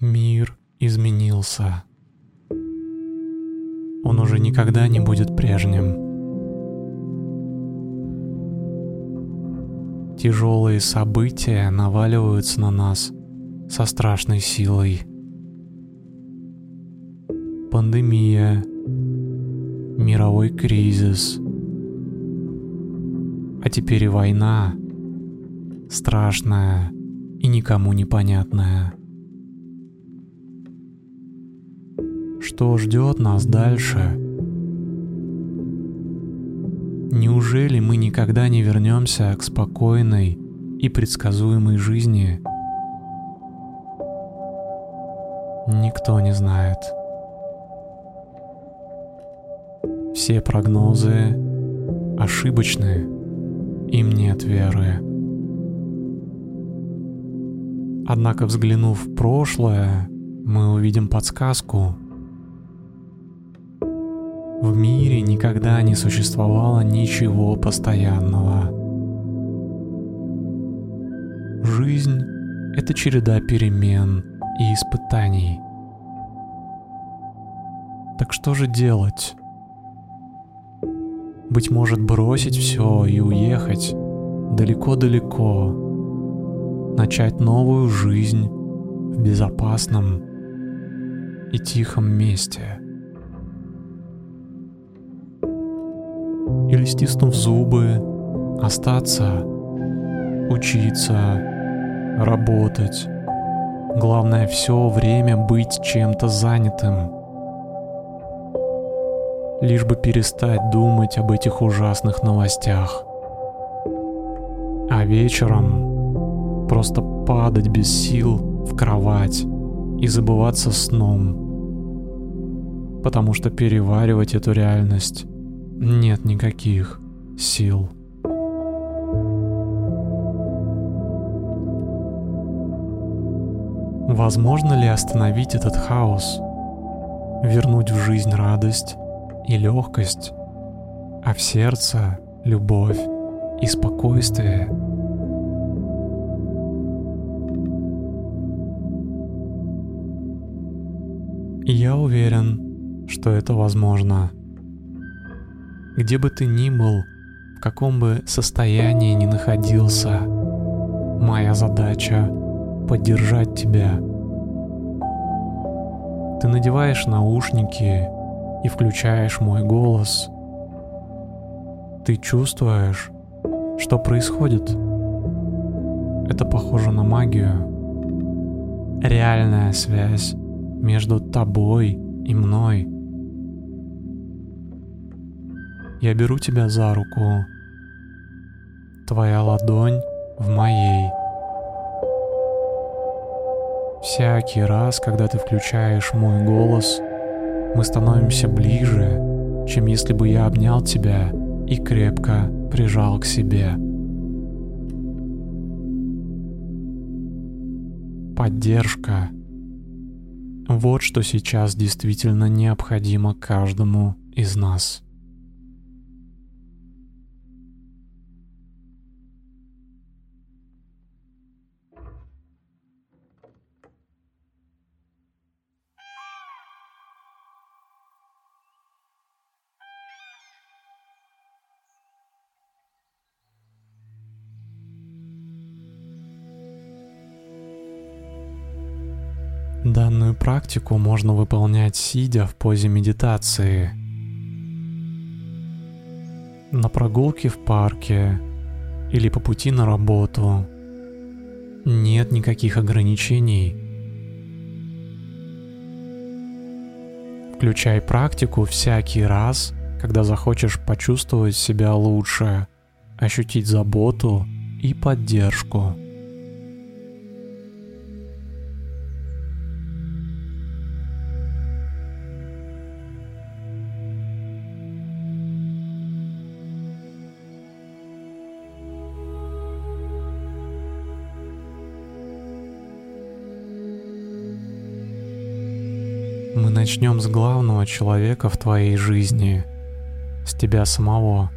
Мир изменился. Он уже никогда не будет прежним. Тяжелые события наваливаются на нас со страшной силой. Пандемия, мировой кризис, а теперь и война, страшная и никому непонятная. Что ждет нас дальше? Неужели мы никогда не вернемся к спокойной и предсказуемой жизни? Никто не знает. Все прогнозы ошибочны, им нет веры. Однако, взглянув в прошлое, мы увидим подсказку — в мире никогда не существовало ничего постоянного. Жизнь — это череда перемен и испытаний. Так что же делать? Быть может, бросить все и уехать далеко-далеко, начать новую жизнь в безопасном и тихом месте — или стиснув зубы, остаться, учиться, работать. Главное все время быть чем-то занятым. Лишь бы перестать думать об этих ужасных новостях. А вечером просто падать без сил в кровать и забываться сном. Потому что переваривать эту реальность нет никаких сил. Возможно ли остановить этот хаос, вернуть в жизнь радость и легкость, а в сердце любовь и спокойствие? Я уверен, что это возможно. Где бы ты ни был, в каком бы состоянии ни находился, моя задача — поддержать тебя. Ты надеваешь наушники и включаешь мой голос. Ты чувствуешь, что происходит. Это похоже на магию. Реальная связь между тобой и мной — я беру тебя за руку. Твоя ладонь в моей. Всякий раз, когда ты включаешь мой голос, мы становимся ближе, чем если бы я обнял тебя и крепко прижал к себе. Поддержка. Вот что сейчас действительно необходимо каждому из нас. Данную практику можно выполнять сидя в позе медитации. На прогулке в парке или по пути на работу. Нет никаких ограничений. Включай практику всякий раз, когда захочешь почувствовать себя лучше, ощутить заботу и поддержку. Начнем с главного человека в твоей жизни, с тебя самого.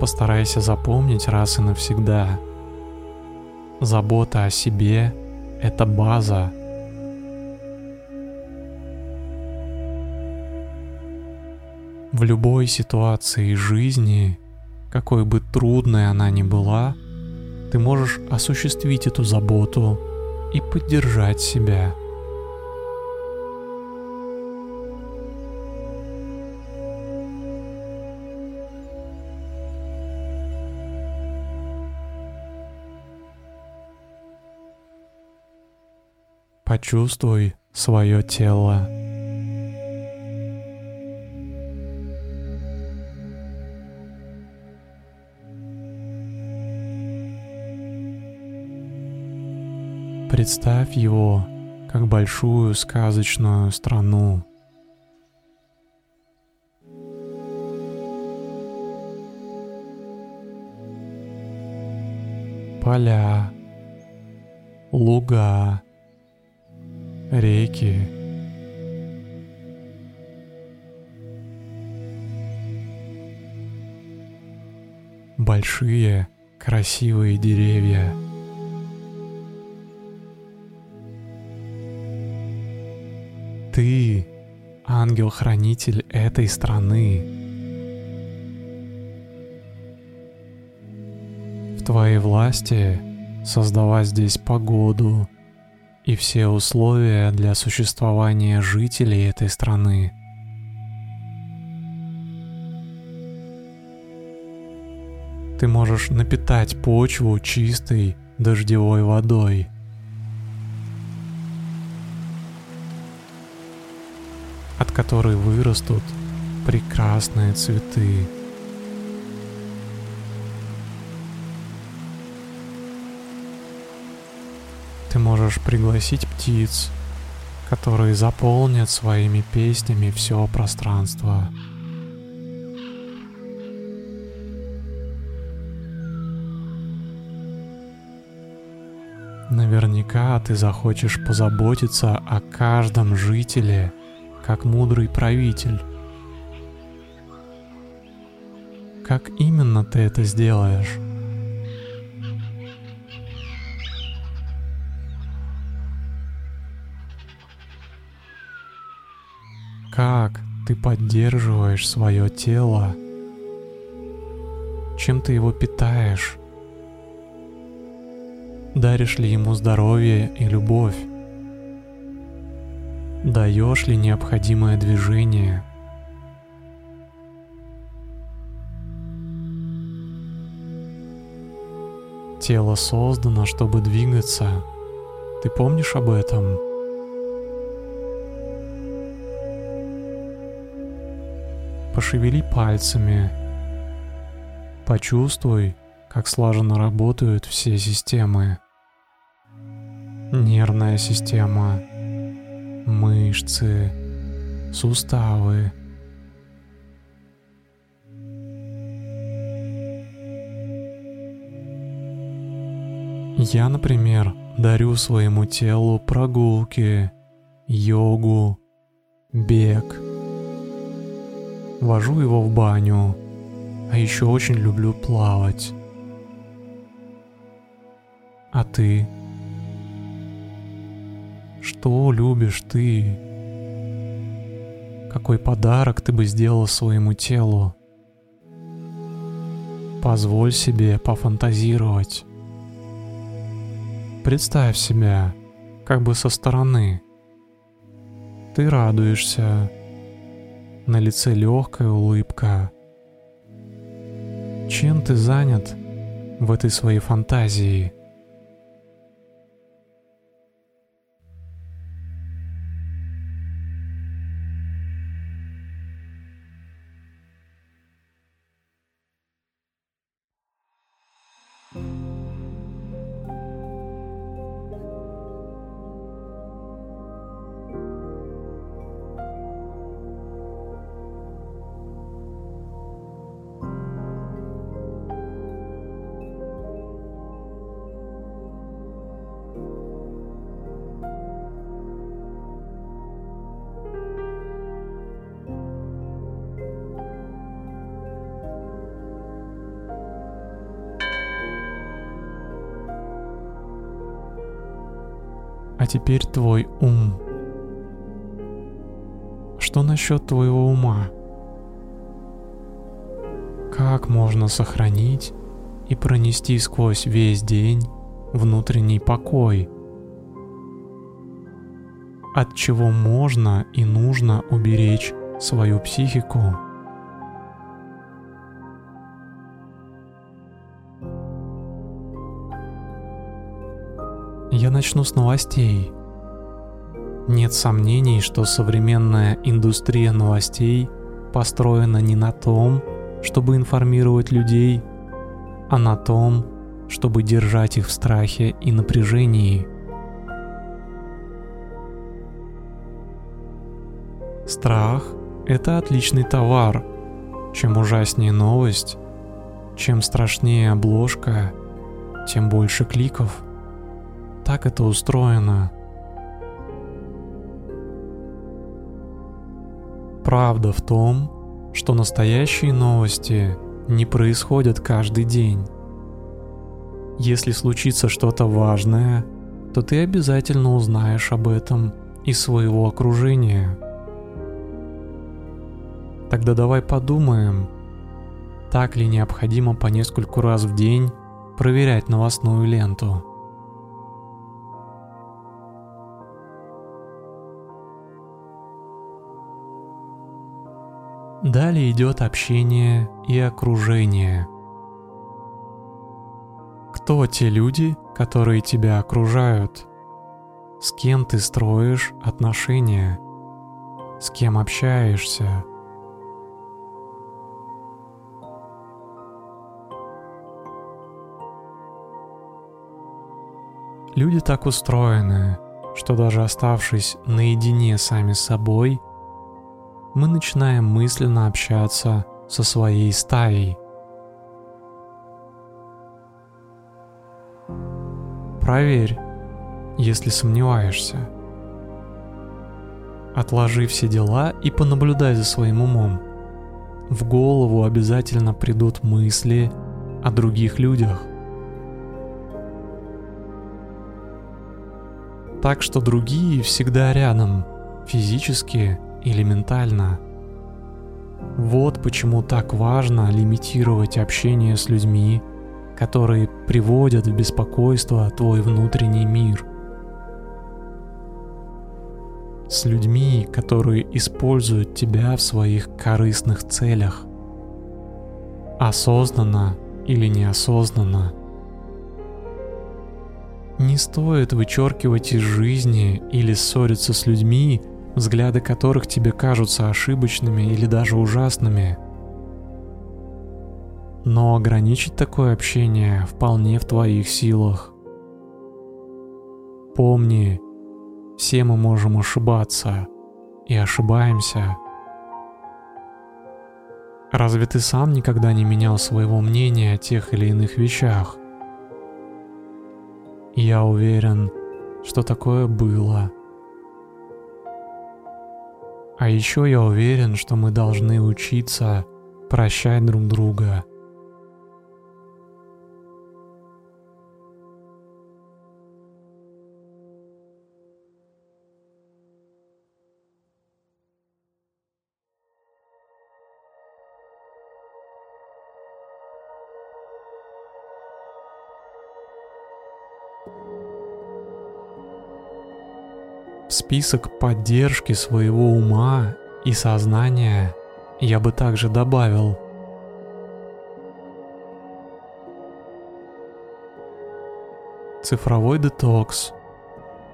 постарайся запомнить раз и навсегда. Забота о себе — это база. В любой ситуации жизни, какой бы трудной она ни была, ты можешь осуществить эту заботу и поддержать себя. Почувствуй свое тело. Представь его как большую сказочную страну. Поля, луга, реки. Большие красивые деревья. Ты ангел-хранитель этой страны. В твоей власти создавать здесь погоду и все условия для существования жителей этой страны. Ты можешь напитать почву чистой дождевой водой – которой вырастут прекрасные цветы. Ты можешь пригласить птиц, которые заполнят своими песнями все пространство. Наверняка ты захочешь позаботиться о каждом жителе как мудрый правитель. Как именно ты это сделаешь? Как ты поддерживаешь свое тело? Чем ты его питаешь? Даришь ли ему здоровье и любовь? Даешь ли необходимое движение? Тело создано, чтобы двигаться. Ты помнишь об этом? Пошевели пальцами. Почувствуй, как слаженно работают все системы. Нервная система, мышцы, суставы. Я, например, дарю своему телу прогулки, йогу, бег. Вожу его в баню, а еще очень люблю плавать. А ты? Что любишь ты? Какой подарок ты бы сделал своему телу? Позволь себе пофантазировать. Представь себя как бы со стороны. Ты радуешься. На лице легкая улыбка. Чем ты занят в этой своей фантазии? Теперь твой ум. Что насчет твоего ума? Как можно сохранить и пронести сквозь весь день внутренний покой? От чего можно и нужно уберечь свою психику? Начну с новостей. Нет сомнений, что современная индустрия новостей построена не на том, чтобы информировать людей, а на том, чтобы держать их в страхе и напряжении. Страх – это отличный товар. Чем ужаснее новость, чем страшнее обложка, тем больше кликов – так это устроено. Правда в том, что настоящие новости не происходят каждый день. Если случится что-то важное, то ты обязательно узнаешь об этом из своего окружения. Тогда давай подумаем, так ли необходимо по нескольку раз в день проверять новостную ленту. Далее идет общение и окружение. Кто те люди, которые тебя окружают? С кем ты строишь отношения? С кем общаешься? Люди так устроены, что даже оставшись наедине сами с собой – мы начинаем мысленно общаться со своей стаей. Проверь, если сомневаешься. Отложи все дела и понаблюдай за своим умом. В голову обязательно придут мысли о других людях. Так что другие всегда рядом, физически или ментально. Вот почему так важно лимитировать общение с людьми, которые приводят в беспокойство твой внутренний мир. С людьми, которые используют тебя в своих корыстных целях. Осознанно или неосознанно. Не стоит вычеркивать из жизни или ссориться с людьми, взгляды которых тебе кажутся ошибочными или даже ужасными. Но ограничить такое общение вполне в твоих силах. Помни, все мы можем ошибаться и ошибаемся. Разве ты сам никогда не менял своего мнения о тех или иных вещах? Я уверен, что такое было – а еще я уверен, что мы должны учиться прощать друг друга. Список поддержки своего ума и сознания я бы также добавил. Цифровой детокс,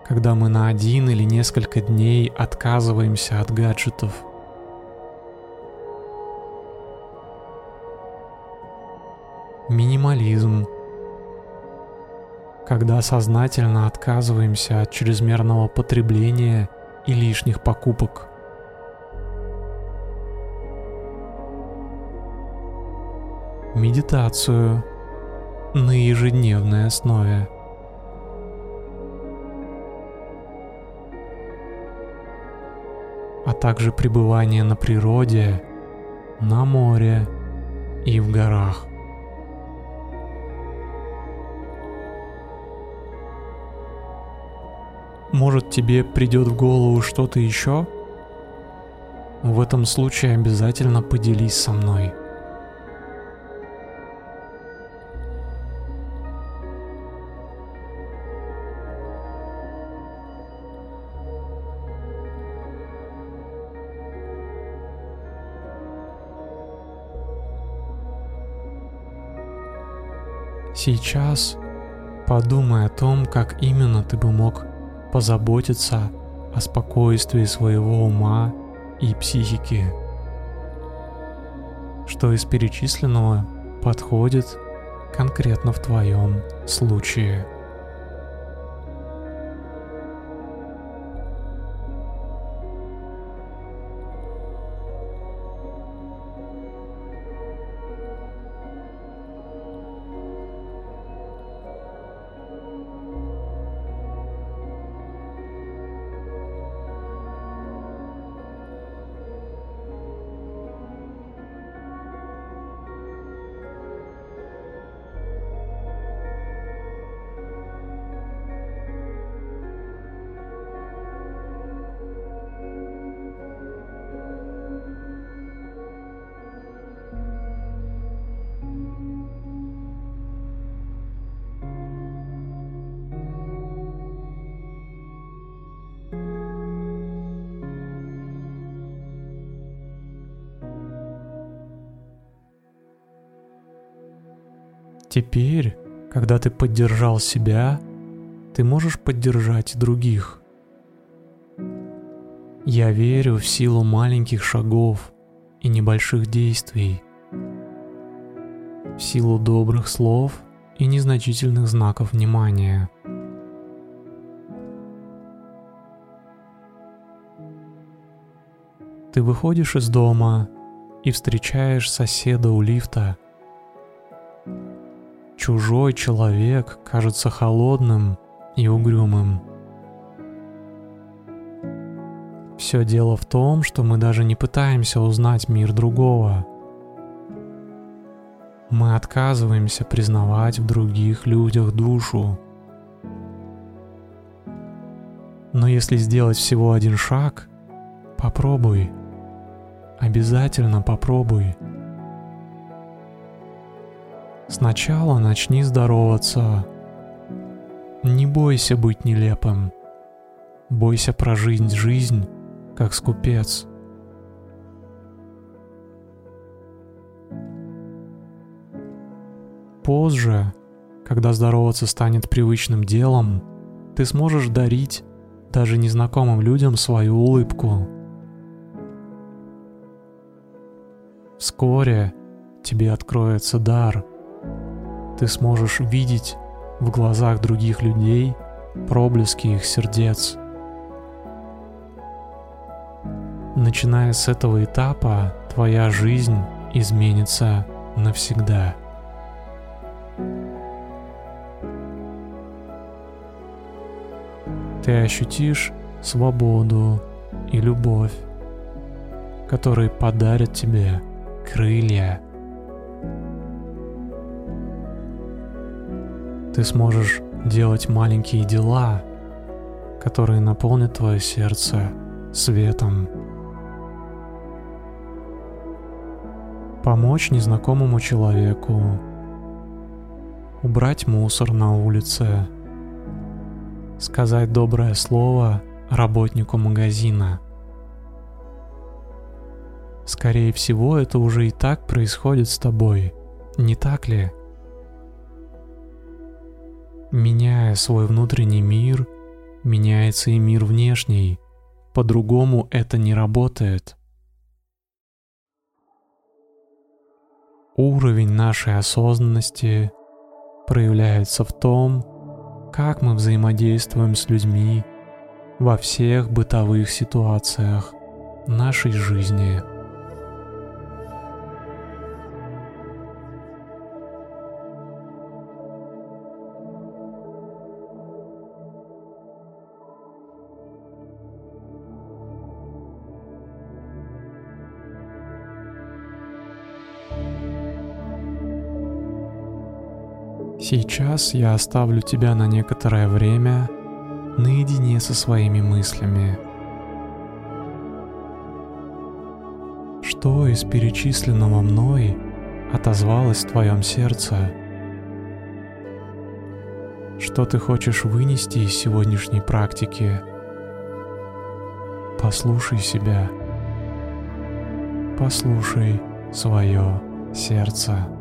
когда мы на один или несколько дней отказываемся от гаджетов. Минимализм – когда сознательно отказываемся от чрезмерного потребления и лишних покупок. Медитацию на ежедневной основе. а также пребывание на природе, на море и в горах. Может, тебе придет в голову что-то еще? В этом случае обязательно поделись со мной. Сейчас подумай о том, как именно ты бы мог позаботиться о спокойствии своего ума и психики. Что из перечисленного подходит конкретно в твоем случае. Теперь, когда ты поддержал себя, ты можешь поддержать других. Я верю в силу маленьких шагов и небольших действий, в силу добрых слов и незначительных знаков внимания. Ты выходишь из дома и встречаешь соседа у лифта – чужой человек кажется холодным и угрюмым. Все дело в том, что мы даже не пытаемся узнать мир другого. Мы отказываемся признавать в других людях душу. Но если сделать всего один шаг, попробуй. Обязательно попробуй. Сначала начни здороваться. Не бойся быть нелепым. Бойся прожить жизнь, как скупец. Позже, когда здороваться станет привычным делом, ты сможешь дарить даже незнакомым людям свою улыбку. Вскоре тебе откроется дар — ты сможешь видеть в глазах других людей проблески их сердец. Начиная с этого этапа, твоя жизнь изменится навсегда. Ты ощутишь свободу и любовь, которые подарят тебе крылья – ты сможешь делать маленькие дела, которые наполнят твое сердце светом. Помочь незнакомому человеку, убрать мусор на улице, сказать доброе слово работнику магазина. Скорее всего, это уже и так происходит с тобой, не так ли? Меняя свой внутренний мир, меняется и мир внешний. По-другому это не работает. Уровень нашей осознанности проявляется в том, как мы взаимодействуем с людьми во всех бытовых ситуациях нашей жизни. Сейчас я оставлю тебя на некоторое время наедине со своими мыслями. Что из перечисленного мной отозвалось в твоем сердце? Что ты хочешь вынести из сегодняшней практики? Послушай себя. Послушай свое сердце.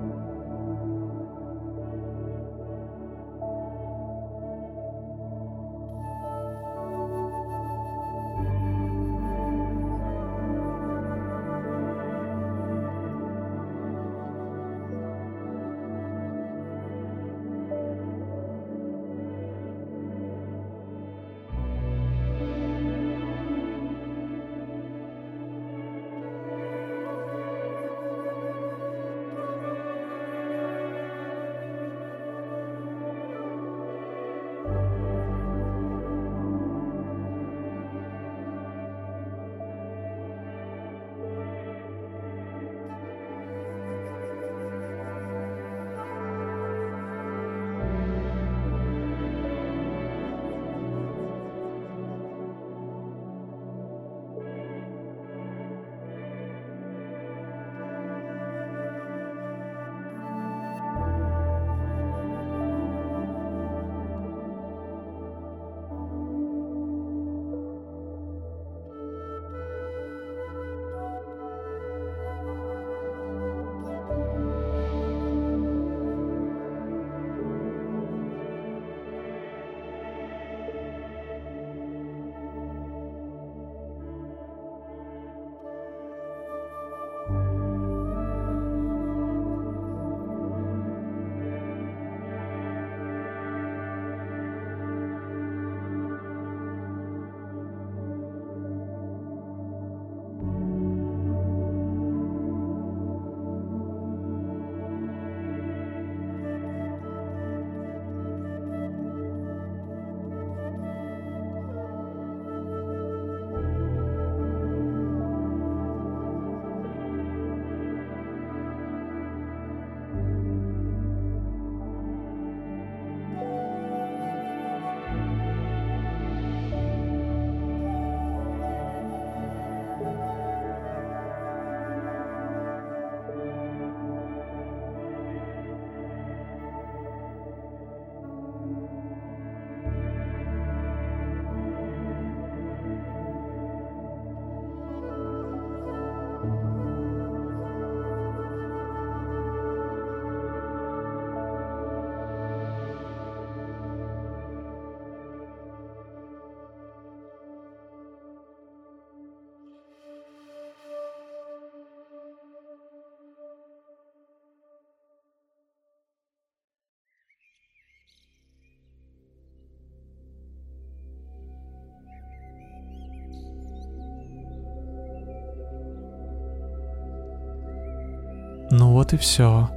Ну вот и все.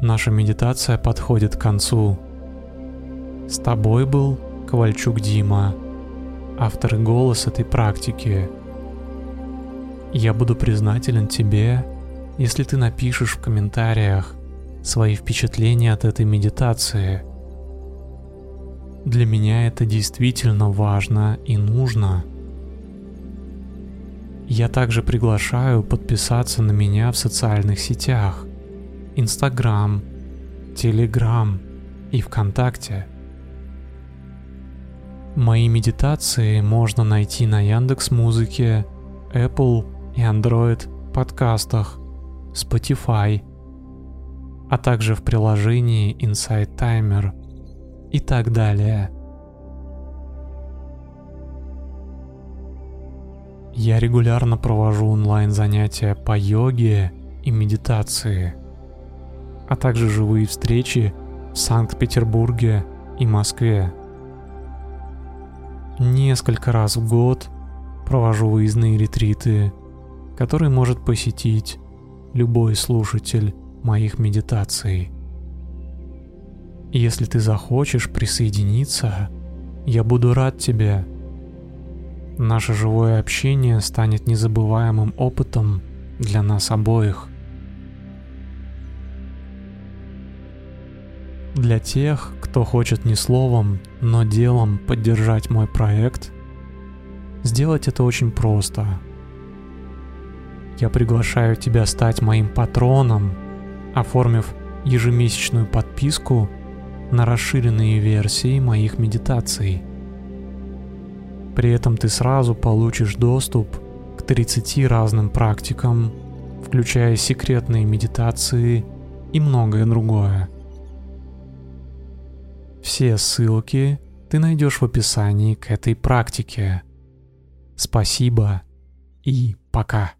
Наша медитация подходит к концу. С тобой был Ковальчук Дима, автор и голос этой практики. Я буду признателен тебе, если ты напишешь в комментариях свои впечатления от этой медитации. Для меня это действительно важно и нужно. Я также приглашаю подписаться на меня в социальных сетях. Инстаграм, Телеграм и ВКонтакте. Мои медитации можно найти на Яндекс Музыке, Apple и Android подкастах, Spotify, а также в приложении Insight Timer и так далее – Я регулярно провожу онлайн-занятия по йоге и медитации, а также живые встречи в Санкт-Петербурге и Москве. Несколько раз в год провожу выездные ретриты, которые может посетить любой слушатель моих медитаций. Если ты захочешь присоединиться, я буду рад тебе. Наше живое общение станет незабываемым опытом для нас обоих. Для тех, кто хочет не словом, но делом поддержать мой проект, сделать это очень просто. Я приглашаю тебя стать моим патроном, оформив ежемесячную подписку на расширенные версии моих медитаций. При этом ты сразу получишь доступ к 30 разным практикам, включая секретные медитации и многое другое. Все ссылки ты найдешь в описании к этой практике. Спасибо и пока.